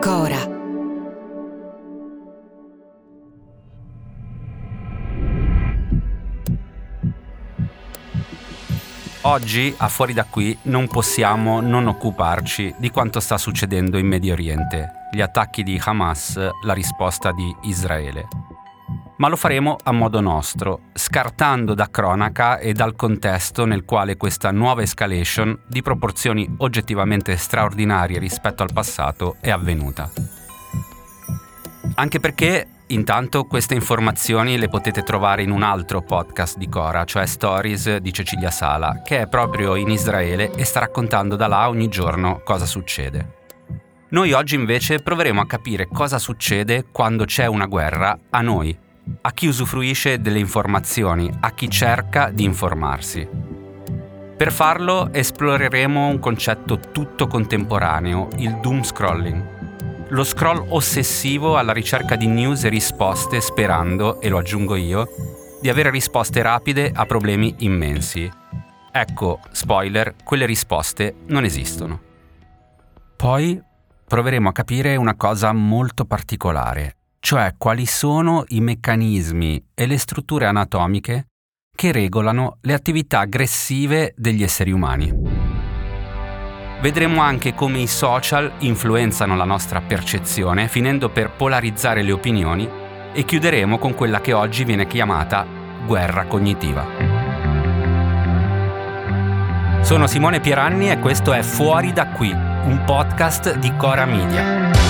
Cora. Oggi, a fuori da qui, non possiamo non occuparci di quanto sta succedendo in Medio Oriente, gli attacchi di Hamas, la risposta di Israele. Ma lo faremo a modo nostro, scartando da cronaca e dal contesto nel quale questa nuova escalation, di proporzioni oggettivamente straordinarie rispetto al passato, è avvenuta. Anche perché Intanto queste informazioni le potete trovare in un altro podcast di Cora, cioè Stories di Cecilia Sala, che è proprio in Israele e sta raccontando da là ogni giorno cosa succede. Noi oggi invece proveremo a capire cosa succede quando c'è una guerra a noi, a chi usufruisce delle informazioni, a chi cerca di informarsi. Per farlo esploreremo un concetto tutto contemporaneo, il doom scrolling lo scroll ossessivo alla ricerca di news e risposte sperando, e lo aggiungo io, di avere risposte rapide a problemi immensi. Ecco, spoiler, quelle risposte non esistono. Poi proveremo a capire una cosa molto particolare, cioè quali sono i meccanismi e le strutture anatomiche che regolano le attività aggressive degli esseri umani. Vedremo anche come i social influenzano la nostra percezione, finendo per polarizzare le opinioni, e chiuderemo con quella che oggi viene chiamata guerra cognitiva. Sono Simone Pieranni e questo è Fuori da qui, un podcast di Cora Media.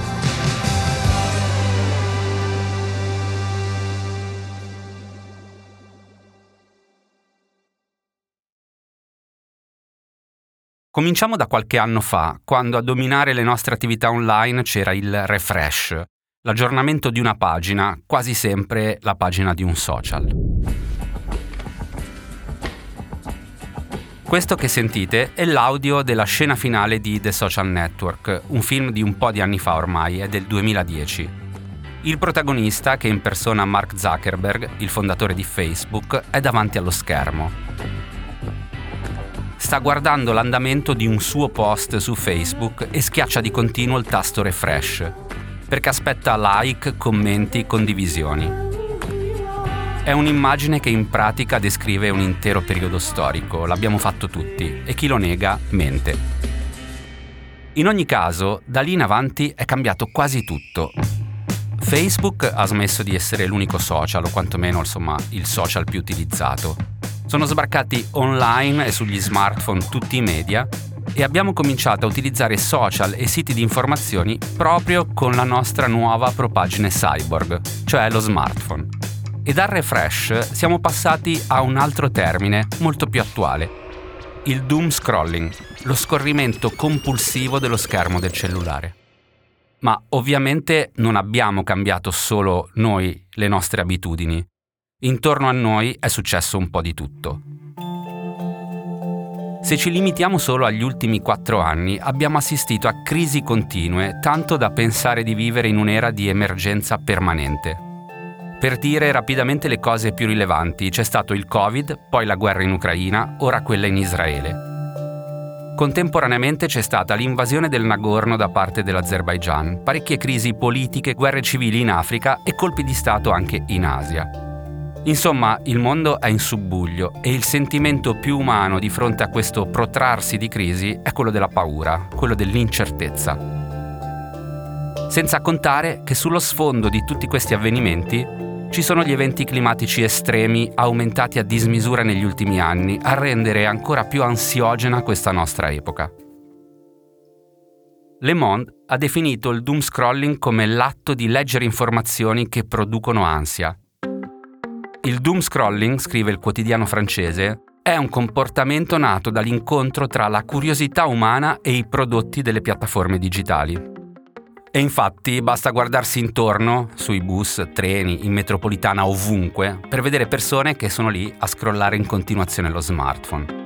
Cominciamo da qualche anno fa, quando a dominare le nostre attività online c'era il refresh, l'aggiornamento di una pagina, quasi sempre la pagina di un social. Questo che sentite è l'audio della scena finale di The Social Network, un film di un po' di anni fa ormai, è del 2010. Il protagonista, che impersona Mark Zuckerberg, il fondatore di Facebook, è davanti allo schermo sta guardando l'andamento di un suo post su Facebook e schiaccia di continuo il tasto refresh, perché aspetta like, commenti, condivisioni. È un'immagine che in pratica descrive un intero periodo storico, l'abbiamo fatto tutti, e chi lo nega mente. In ogni caso, da lì in avanti è cambiato quasi tutto. Facebook ha smesso di essere l'unico social, o quantomeno insomma, il social più utilizzato sono sbarcati online e sugli smartphone tutti i media e abbiamo cominciato a utilizzare social e siti di informazioni proprio con la nostra nuova propagine cyborg, cioè lo smartphone. E dal refresh siamo passati a un altro termine molto più attuale, il doom scrolling, lo scorrimento compulsivo dello schermo del cellulare. Ma ovviamente non abbiamo cambiato solo noi le nostre abitudini. Intorno a noi è successo un po' di tutto. Se ci limitiamo solo agli ultimi quattro anni, abbiamo assistito a crisi continue, tanto da pensare di vivere in un'era di emergenza permanente. Per dire rapidamente le cose più rilevanti, c'è stato il Covid, poi la guerra in Ucraina, ora quella in Israele. Contemporaneamente c'è stata l'invasione del Nagorno da parte dell'Azerbaigian, parecchie crisi politiche, guerre civili in Africa e colpi di Stato anche in Asia. Insomma, il mondo è in subbuglio e il sentimento più umano di fronte a questo protrarsi di crisi è quello della paura, quello dell'incertezza. Senza contare che sullo sfondo di tutti questi avvenimenti ci sono gli eventi climatici estremi aumentati a dismisura negli ultimi anni a rendere ancora più ansiogena questa nostra epoca. Le Monde ha definito il doom scrolling come l'atto di leggere informazioni che producono ansia. Il doom scrolling, scrive il quotidiano francese, è un comportamento nato dall'incontro tra la curiosità umana e i prodotti delle piattaforme digitali. E infatti basta guardarsi intorno, sui bus, treni, in metropolitana, ovunque, per vedere persone che sono lì a scrollare in continuazione lo smartphone.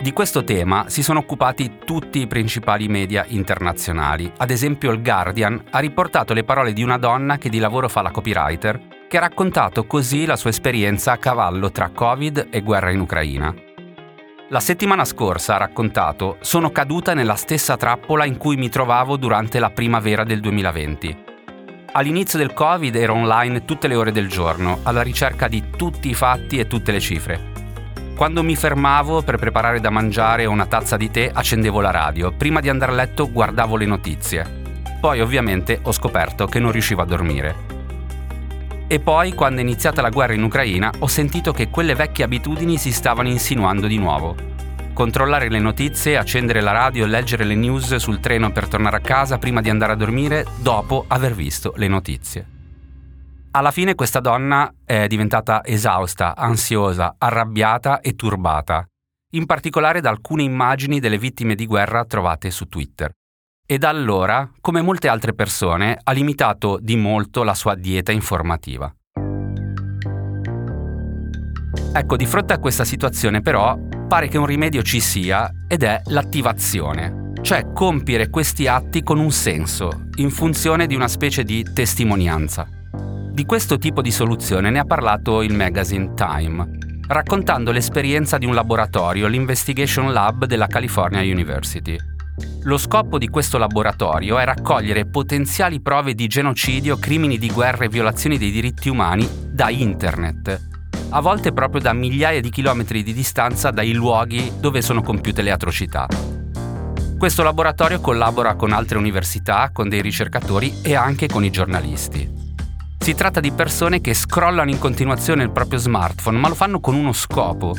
Di questo tema si sono occupati tutti i principali media internazionali. Ad esempio il Guardian ha riportato le parole di una donna che di lavoro fa la copywriter, che ha raccontato così la sua esperienza a cavallo tra Covid e guerra in Ucraina. La settimana scorsa, ha raccontato, sono caduta nella stessa trappola in cui mi trovavo durante la primavera del 2020. All'inizio del Covid ero online tutte le ore del giorno, alla ricerca di tutti i fatti e tutte le cifre. Quando mi fermavo per preparare da mangiare una tazza di tè, accendevo la radio. Prima di andare a letto guardavo le notizie. Poi ovviamente ho scoperto che non riuscivo a dormire. E poi, quando è iniziata la guerra in Ucraina, ho sentito che quelle vecchie abitudini si stavano insinuando di nuovo. Controllare le notizie, accendere la radio, leggere le news sul treno per tornare a casa prima di andare a dormire dopo aver visto le notizie. Alla fine questa donna è diventata esausta, ansiosa, arrabbiata e turbata, in particolare da alcune immagini delle vittime di guerra trovate su Twitter e da allora, come molte altre persone, ha limitato di molto la sua dieta informativa. Ecco, di fronte a questa situazione però pare che un rimedio ci sia ed è l'attivazione, cioè compiere questi atti con un senso, in funzione di una specie di testimonianza. Di questo tipo di soluzione ne ha parlato il magazine Time, raccontando l'esperienza di un laboratorio, l'Investigation Lab della California University. Lo scopo di questo laboratorio è raccogliere potenziali prove di genocidio, crimini di guerra e violazioni dei diritti umani da internet, a volte proprio da migliaia di chilometri di distanza dai luoghi dove sono compiute le atrocità. Questo laboratorio collabora con altre università, con dei ricercatori e anche con i giornalisti. Si tratta di persone che scrollano in continuazione il proprio smartphone, ma lo fanno con uno scopo,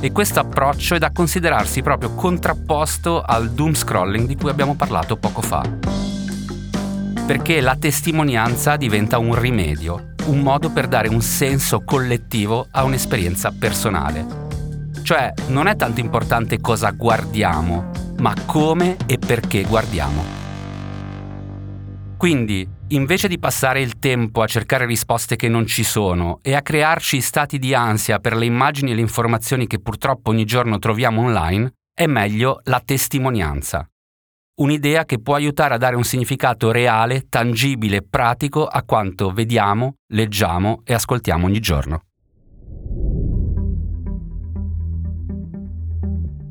e questo approccio è da considerarsi proprio contrapposto al doom scrolling di cui abbiamo parlato poco fa. Perché la testimonianza diventa un rimedio, un modo per dare un senso collettivo a un'esperienza personale. Cioè non è tanto importante cosa guardiamo, ma come e perché guardiamo. Quindi, invece di passare il tempo a cercare risposte che non ci sono e a crearci stati di ansia per le immagini e le informazioni che purtroppo ogni giorno troviamo online, è meglio la testimonianza. Un'idea che può aiutare a dare un significato reale, tangibile e pratico a quanto vediamo, leggiamo e ascoltiamo ogni giorno.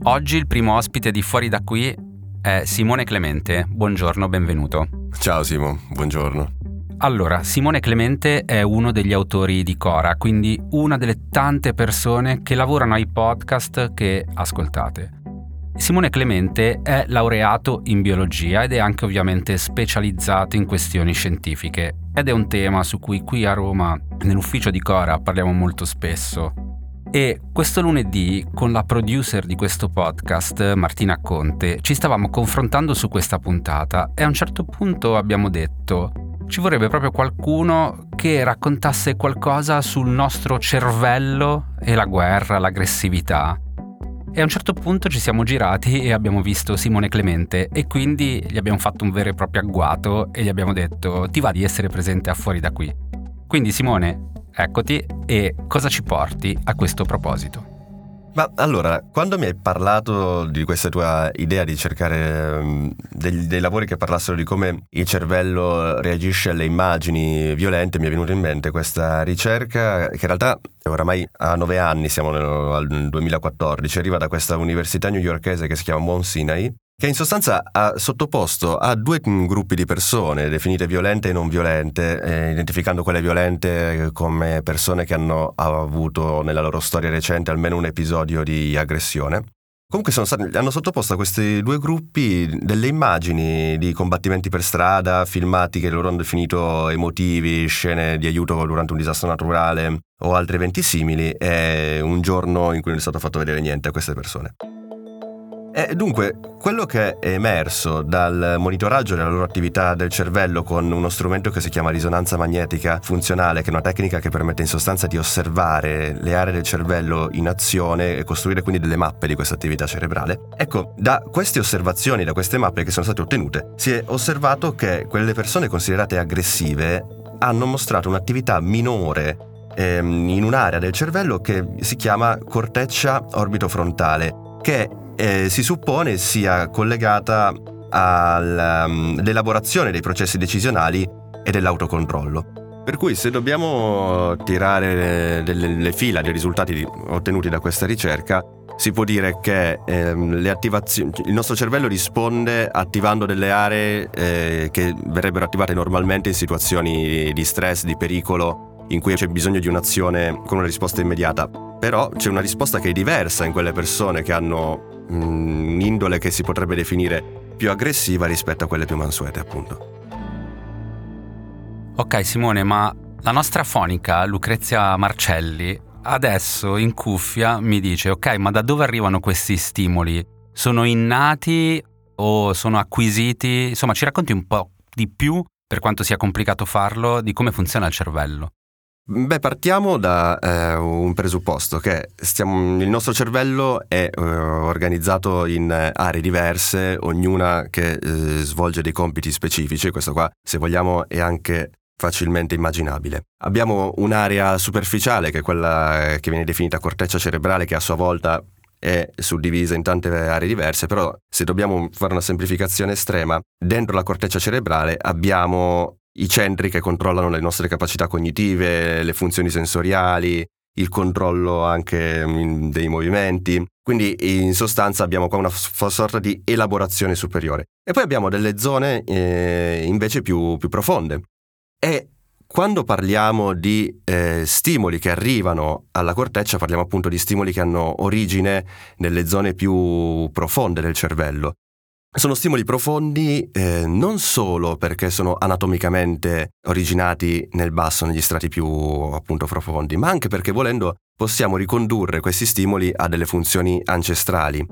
Oggi il primo ospite di Fuori da qui è Simone Clemente. Buongiorno, benvenuto. Ciao Simo, buongiorno. Allora, Simone Clemente è uno degli autori di Cora, quindi una delle tante persone che lavorano ai podcast che ascoltate. Simone Clemente è laureato in biologia ed è anche ovviamente specializzato in questioni scientifiche ed è un tema su cui qui a Roma, nell'ufficio di Cora, parliamo molto spesso. E questo lunedì, con la producer di questo podcast, Martina Conte, ci stavamo confrontando su questa puntata e a un certo punto abbiamo detto ci vorrebbe proprio qualcuno che raccontasse qualcosa sul nostro cervello e la guerra, l'aggressività. E a un certo punto ci siamo girati e abbiamo visto Simone Clemente e quindi gli abbiamo fatto un vero e proprio agguato e gli abbiamo detto ti va di essere presente a fuori da qui. Quindi Simone, Eccoti e cosa ci porti a questo proposito? Ma allora, quando mi hai parlato di questa tua idea di cercare um, dei, dei, lavori che parlassero di come il cervello reagisce alle immagini violente, mi è venuta in mente questa ricerca che in realtà oramai ha nove anni, siamo nel, nel 2014, arriva da questa università newyorkese che si chiama Mount Sinai che in sostanza ha sottoposto a due gruppi di persone definite violente e non violente, eh, identificando quelle violente come persone che hanno avuto nella loro storia recente almeno un episodio di aggressione, Comunque stati, hanno sottoposto a questi due gruppi delle immagini di combattimenti per strada, filmati che loro hanno definito emotivi, scene di aiuto durante un disastro naturale o altri eventi simili, e un giorno in cui non è stato fatto vedere niente a queste persone. E dunque, quello che è emerso dal monitoraggio della loro attività del cervello con uno strumento che si chiama risonanza magnetica funzionale, che è una tecnica che permette in sostanza di osservare le aree del cervello in azione e costruire quindi delle mappe di questa attività cerebrale. Ecco, da queste osservazioni, da queste mappe che sono state ottenute, si è osservato che quelle persone considerate aggressive hanno mostrato un'attività minore ehm, in un'area del cervello che si chiama corteccia orbitofrontale, che eh, si suppone sia collegata all'elaborazione um, dei processi decisionali e dell'autocontrollo. Per cui se dobbiamo tirare delle fila dei risultati ottenuti da questa ricerca, si può dire che ehm, il nostro cervello risponde attivando delle aree eh, che verrebbero attivate normalmente in situazioni di stress, di pericolo, in cui c'è bisogno di un'azione con una risposta immediata. Però c'è una risposta che è diversa in quelle persone che hanno un'indole che si potrebbe definire più aggressiva rispetto a quelle più mansuete, appunto. Ok Simone, ma la nostra fonica, Lucrezia Marcelli, adesso in cuffia mi dice, ok, ma da dove arrivano questi stimoli? Sono innati o sono acquisiti? Insomma, ci racconti un po' di più, per quanto sia complicato farlo, di come funziona il cervello. Beh, partiamo da eh, un presupposto che stiamo, il nostro cervello è eh, organizzato in aree diverse, ognuna che eh, svolge dei compiti specifici, questo qua se vogliamo è anche facilmente immaginabile. Abbiamo un'area superficiale che è quella che viene definita corteccia cerebrale che a sua volta è suddivisa in tante aree diverse, però se dobbiamo fare una semplificazione estrema, dentro la corteccia cerebrale abbiamo i centri che controllano le nostre capacità cognitive, le funzioni sensoriali, il controllo anche mm, dei movimenti. Quindi in sostanza abbiamo qua una sorta di elaborazione superiore. E poi abbiamo delle zone eh, invece più, più, profonde. E quando parliamo di eh, stimoli che arrivano alla corteccia, parliamo appunto di stimoli che hanno origine nelle zone più profonde del cervello. Sono stimoli profondi eh, non solo perché sono anatomicamente originati nel basso, negli strati più appunto profondi, ma anche perché volendo possiamo ricondurre questi stimoli a delle funzioni ancestrali.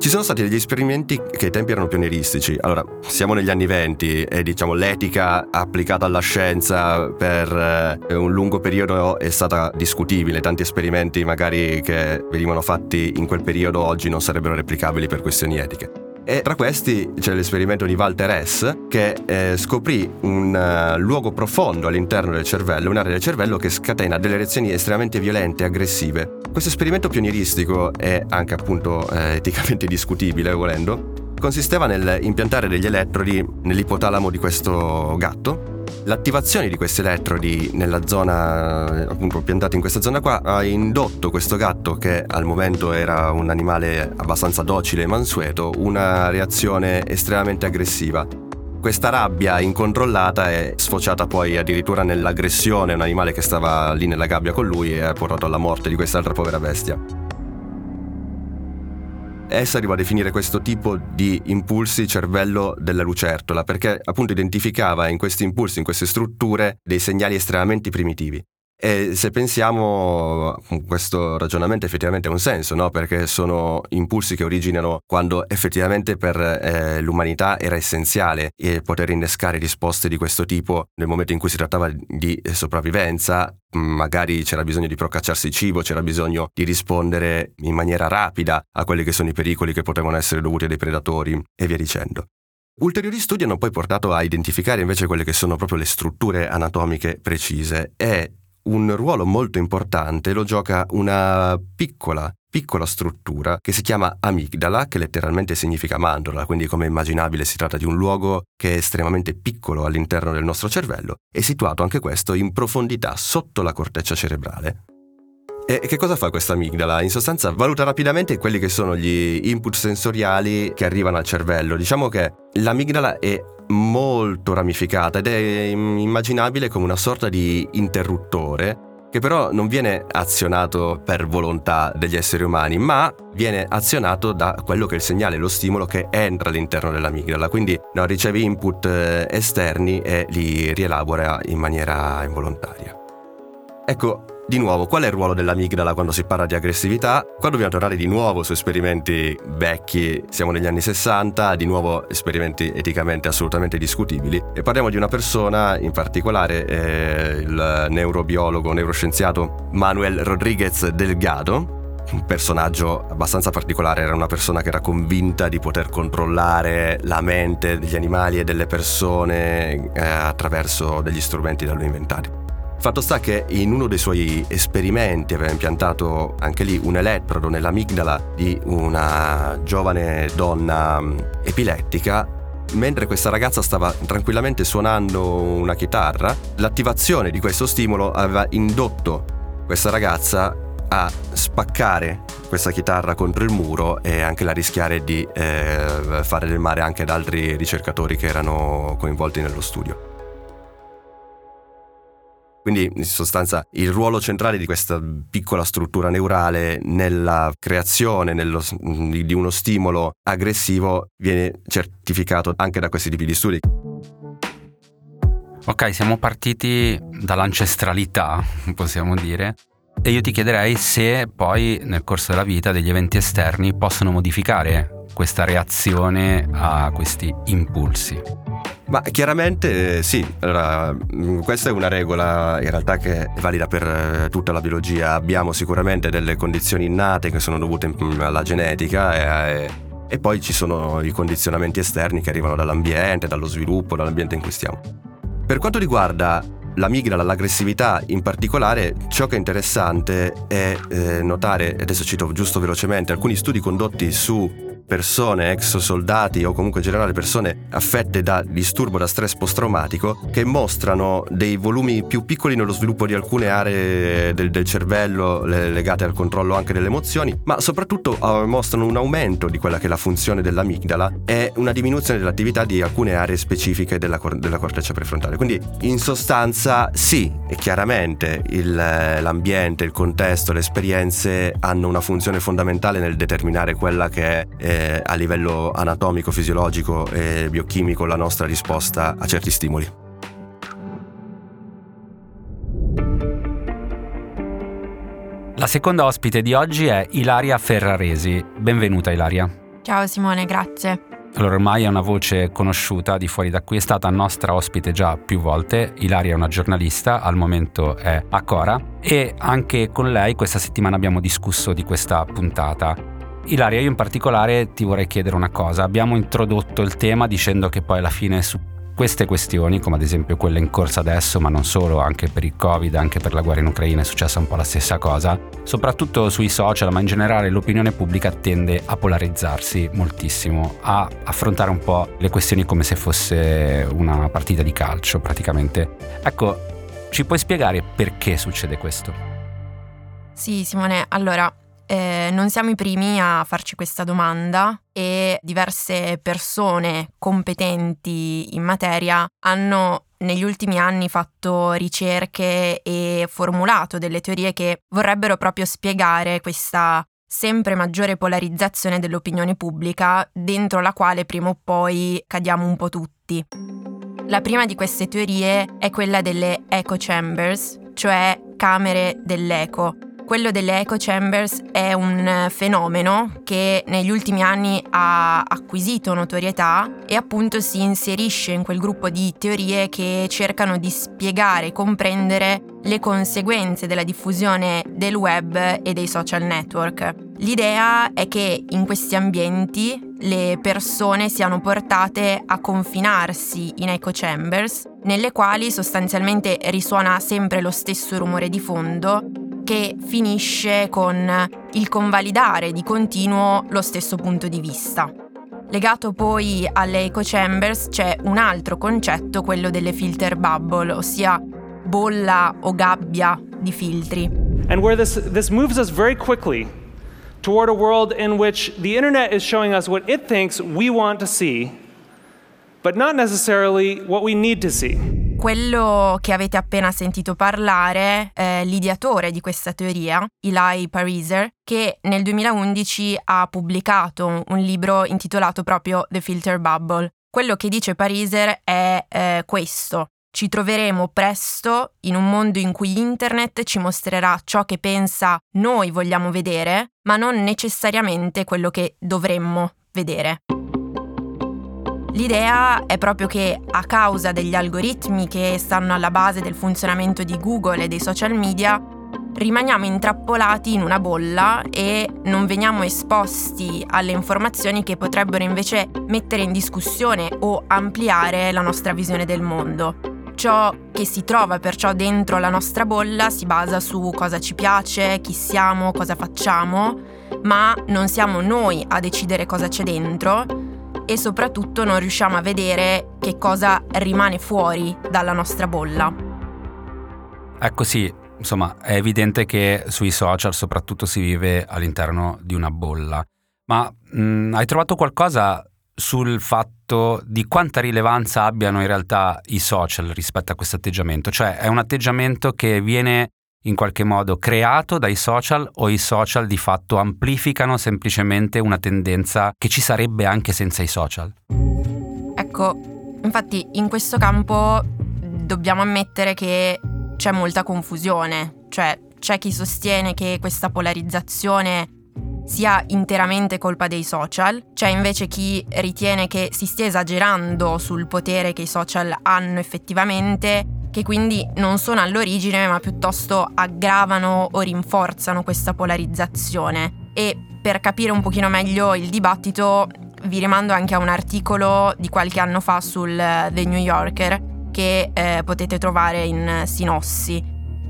Ci sono stati degli esperimenti che ai tempi erano pionieristici. Allora, siamo negli anni venti e diciamo l'etica applicata alla scienza per eh, un lungo periodo è stata discutibile. Tanti esperimenti magari che venivano fatti in quel periodo oggi non sarebbero replicabili per questioni etiche. E tra questi c'è l'esperimento di Walter S. che eh, scoprì un uh, luogo profondo all'interno del cervello, un'area del cervello che scatena delle reazioni estremamente violente e aggressive. Questo esperimento pionieristico è anche appunto eh, eticamente discutibile volendo, consisteva nel impiantare degli elettrodi nell'ipotalamo di questo gatto L'attivazione di questi elettrodi nella zona, appunto piantati in questa zona qua, ha indotto questo gatto, che al momento era un animale abbastanza docile e mansueto, una reazione estremamente aggressiva. Questa rabbia incontrollata è sfociata poi addirittura nell'aggressione a un animale che stava lì nella gabbia con lui e ha portato alla morte di quest'altra povera bestia. Essa arriva a definire questo tipo di impulsi cervello della lucertola perché appunto identificava in questi impulsi, in queste strutture, dei segnali estremamente primitivi. E se pensiamo, questo ragionamento effettivamente ha un senso, no? perché sono impulsi che originano quando effettivamente per eh, l'umanità era essenziale poter innescare risposte di questo tipo nel momento in cui si trattava di sopravvivenza, magari c'era bisogno di procacciarsi cibo, c'era bisogno di rispondere in maniera rapida a quelli che sono i pericoli che potevano essere dovuti dai predatori e via dicendo. Ulteriori studi hanno poi portato a identificare invece quelle che sono proprio le strutture anatomiche precise e un ruolo molto importante lo gioca una piccola piccola struttura che si chiama amigdala, che letteralmente significa mandorla, quindi come immaginabile si tratta di un luogo che è estremamente piccolo all'interno del nostro cervello, è situato anche questo in profondità sotto la corteccia cerebrale. E che cosa fa questa amigdala? In sostanza valuta rapidamente quelli che sono gli input sensoriali che arrivano al cervello. Diciamo che l'amigdala è molto ramificata ed è immaginabile come una sorta di interruttore che però non viene azionato per volontà degli esseri umani, ma viene azionato da quello che è il segnale, lo stimolo che entra all'interno dell'amigdala, quindi no, riceve input eh, esterni e li rielabora in maniera involontaria. Ecco, di nuovo, qual è il ruolo dell'amigdala quando si parla di aggressività? Qua dobbiamo tornare di nuovo su esperimenti vecchi, siamo negli anni 60, di nuovo esperimenti eticamente assolutamente discutibili e parliamo di una persona, in particolare eh, il neurobiologo, neuroscienziato Manuel Rodriguez Delgado, un personaggio abbastanza particolare, era una persona che era convinta di poter controllare la mente degli animali e delle persone eh, attraverso degli strumenti da lui inventati. Fatto sta che in uno dei suoi esperimenti aveva impiantato anche lì un elettrodo nell'amigdala di una giovane donna mm, epilettica mentre questa ragazza stava tranquillamente suonando una chitarra, l'attivazione di questo stimolo aveva indotto questa ragazza a spaccare questa chitarra contro il muro e anche la rischiare di eh, fare del male anche ad altri ricercatori che erano coinvolti nello studio. Quindi in sostanza il ruolo centrale di questa piccola struttura neurale nella creazione nello, di uno stimolo aggressivo viene certificato anche da questi tipi di studi. Ok, siamo partiti dall'ancestralità, possiamo dire, e io ti chiederei se poi nel corso della vita degli eventi esterni possono modificare questa reazione a questi impulsi. Ma chiaramente eh, sì, allora, mm, questa è una regola in realtà che è valida per eh, tutta la biologia. Abbiamo sicuramente delle condizioni innate che sono dovute mm, alla genetica e, e poi ci sono i condizionamenti esterni che arrivano dall'ambiente, dallo sviluppo, dall'ambiente in cui stiamo. Per quanto riguarda l'amigdala, l'aggressività in particolare, ciò che è interessante è eh, notare, adesso cito giusto velocemente, alcuni studi condotti su persone, ex soldati o comunque in generale persone affette da disturbo da stress post-traumatico che mostrano dei volumi più piccoli nello sviluppo di alcune aree del, del cervello legate al controllo anche delle emozioni, ma soprattutto uh, mostrano un aumento di quella che è la funzione dell'amigdala e una diminuzione dell'attività di alcune aree specifiche della, cor- della corteccia prefrontale. Quindi in sostanza sì, e chiaramente il, l'ambiente, il contesto, le esperienze hanno una funzione fondamentale nel determinare quella che è eh, a livello anatomico, fisiologico e biochimico la nostra risposta a certi stimoli. La seconda ospite di oggi è Ilaria Ferraresi. Benvenuta Ilaria. Ciao Simone, grazie. Allora, ormai è una voce conosciuta di fuori da qui, è stata nostra ospite già più volte. Ilaria è una giornalista, al momento è a Cora e anche con lei questa settimana abbiamo discusso di questa puntata. Ilaria, io in particolare ti vorrei chiedere una cosa. Abbiamo introdotto il tema dicendo che poi alla fine su queste questioni, come ad esempio quelle in corsa adesso, ma non solo, anche per il Covid, anche per la guerra in Ucraina è successa un po' la stessa cosa, soprattutto sui social, ma in generale l'opinione pubblica tende a polarizzarsi moltissimo, a affrontare un po' le questioni come se fosse una partita di calcio praticamente. Ecco, ci puoi spiegare perché succede questo? Sì, Simone, allora eh, non siamo i primi a farci questa domanda e diverse persone competenti in materia hanno negli ultimi anni fatto ricerche e formulato delle teorie che vorrebbero proprio spiegare questa sempre maggiore polarizzazione dell'opinione pubblica dentro la quale prima o poi cadiamo un po' tutti. La prima di queste teorie è quella delle echo chambers, cioè camere dell'eco, quello delle echo chambers è un fenomeno che negli ultimi anni ha acquisito notorietà e appunto si inserisce in quel gruppo di teorie che cercano di spiegare e comprendere le conseguenze della diffusione del web e dei social network. L'idea è che in questi ambienti le persone siano portate a confinarsi in echo chambers, nelle quali sostanzialmente risuona sempre lo stesso rumore di fondo che finisce con il convalidare di continuo lo stesso punto di vista. Legato poi alle echo chambers c'è un altro concetto, quello delle filter bubble, ossia bolla o gabbia di filtri. And where this, this moves us very quickly toward a world in which the internet is showing us what it thinks we want to see, but not necessarily what we need to see. Quello che avete appena sentito parlare è l'ideatore di questa teoria, Eli Pariser, che nel 2011 ha pubblicato un libro intitolato proprio The Filter Bubble. Quello che dice Pariser è eh, questo. Ci troveremo presto in un mondo in cui internet ci mostrerà ciò che pensa noi vogliamo vedere, ma non necessariamente quello che dovremmo vedere. L'idea è proprio che a causa degli algoritmi che stanno alla base del funzionamento di Google e dei social media, rimaniamo intrappolati in una bolla e non veniamo esposti alle informazioni che potrebbero invece mettere in discussione o ampliare la nostra visione del mondo. Ciò che si trova perciò dentro la nostra bolla si basa su cosa ci piace, chi siamo, cosa facciamo, ma non siamo noi a decidere cosa c'è dentro e soprattutto non riusciamo a vedere che cosa rimane fuori dalla nostra bolla. Ecco sì, insomma è evidente che sui social soprattutto si vive all'interno di una bolla. Ma mh, mm, hai trovato qualcosa sul fatto di quanta rilevanza abbiano in realtà i social rispetto a questo atteggiamento? Cioè è un atteggiamento che viene in qualche modo creato dai social o i social di fatto amplificano semplicemente una tendenza che ci sarebbe anche senza i social? Ecco, infatti in questo campo dobbiamo ammettere che c'è molta confusione, cioè c'è chi sostiene che questa polarizzazione sia interamente colpa dei social, c'è invece chi ritiene che si stia esagerando sul potere che i social hanno effettivamente che quindi non sono all'origine ma piuttosto aggravano o rinforzano questa polarizzazione. E per capire un pochino meglio il dibattito vi rimando anche a un articolo di qualche anno fa sul eh, The New Yorker che eh, potete trovare in sinossi.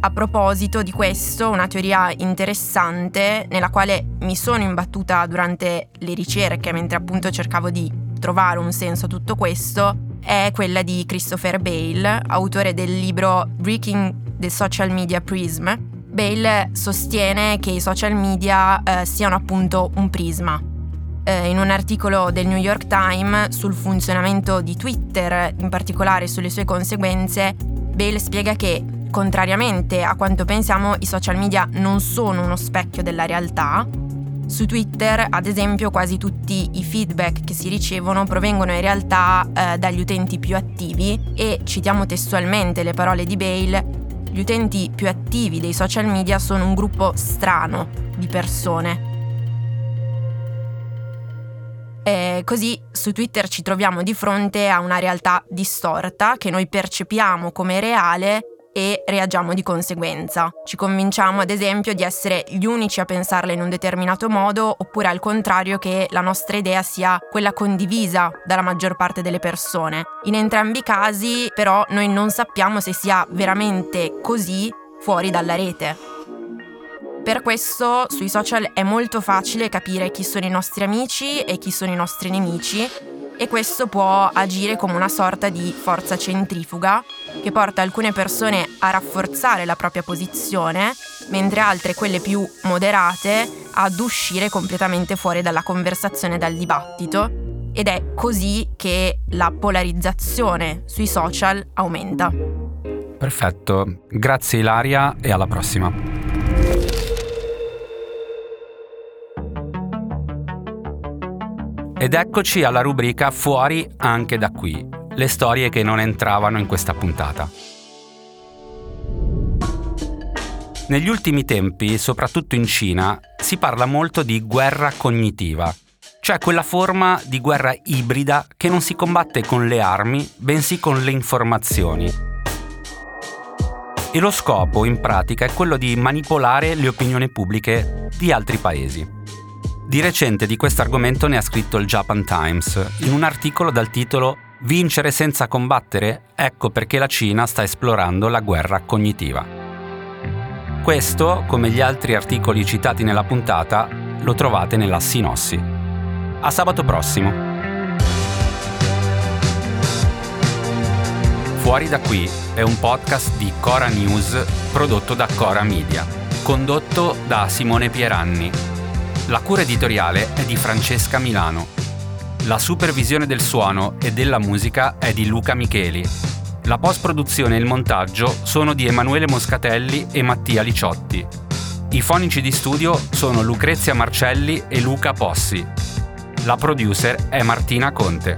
A proposito di questo, una teoria interessante nella quale mi sono imbattuta durante le ricerche mentre appunto cercavo di trovare un senso a tutto questo è quella di Christopher Bale, autore del libro Breaking the Social Media Prism. Bale sostiene che i social media eh, siano appunto un prisma. Eh, in un articolo del New York Times sul funzionamento di Twitter, in particolare sulle sue conseguenze, Bale spiega che, contrariamente a quanto pensiamo, i social media non sono uno specchio della realtà, su Twitter, ad esempio, quasi tutti i feedback che si ricevono provengono in realtà eh, dagli utenti più attivi e, citiamo testualmente le parole di Bale, gli utenti più attivi dei social media sono un gruppo strano di persone. E così su Twitter ci troviamo di fronte a una realtà distorta che noi percepiamo come reale e reagiamo di conseguenza. Ci convinciamo ad esempio di essere gli unici a pensarla in un determinato modo oppure al contrario che la nostra idea sia quella condivisa dalla maggior parte delle persone. In entrambi i casi però noi non sappiamo se sia veramente così fuori dalla rete. Per questo sui social è molto facile capire chi sono i nostri amici e chi sono i nostri nemici e questo può agire come una sorta di forza centrifuga che porta alcune persone a rafforzare la propria posizione, mentre altre, quelle più moderate, ad uscire completamente fuori dalla conversazione dal dibattito. Ed è così che la polarizzazione sui social aumenta. Perfetto, grazie Ilaria e alla prossima. Ed eccoci alla rubrica Fuori anche da qui, le storie che non entravano in questa puntata. Negli ultimi tempi, soprattutto in Cina, si parla molto di guerra cognitiva, cioè quella forma di guerra ibrida che non si combatte con le armi, bensì con le informazioni. E lo scopo, in pratica, è quello di manipolare le opinioni pubbliche di altri paesi. Di recente di questo argomento ne ha scritto il Japan Times, in un articolo dal titolo Vincere senza combattere? Ecco perché la Cina sta esplorando la guerra cognitiva. Questo, come gli altri articoli citati nella puntata, lo trovate nella sinossi. A sabato prossimo! Fuori da qui è un podcast di Cora News prodotto da Cora Media, condotto da Simone Pieranni la cura editoriale è di Francesca Milano. La supervisione del suono e della musica è di Luca Micheli. La post-produzione e il montaggio sono di Emanuele Moscatelli e Mattia Liciotti. I fonici di studio sono Lucrezia Marcelli e Luca Possi. La producer è Martina Conte.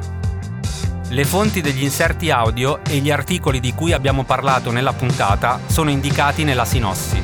Le fonti degli inserti audio e gli articoli di cui abbiamo parlato nella puntata sono indicati nella sinossi.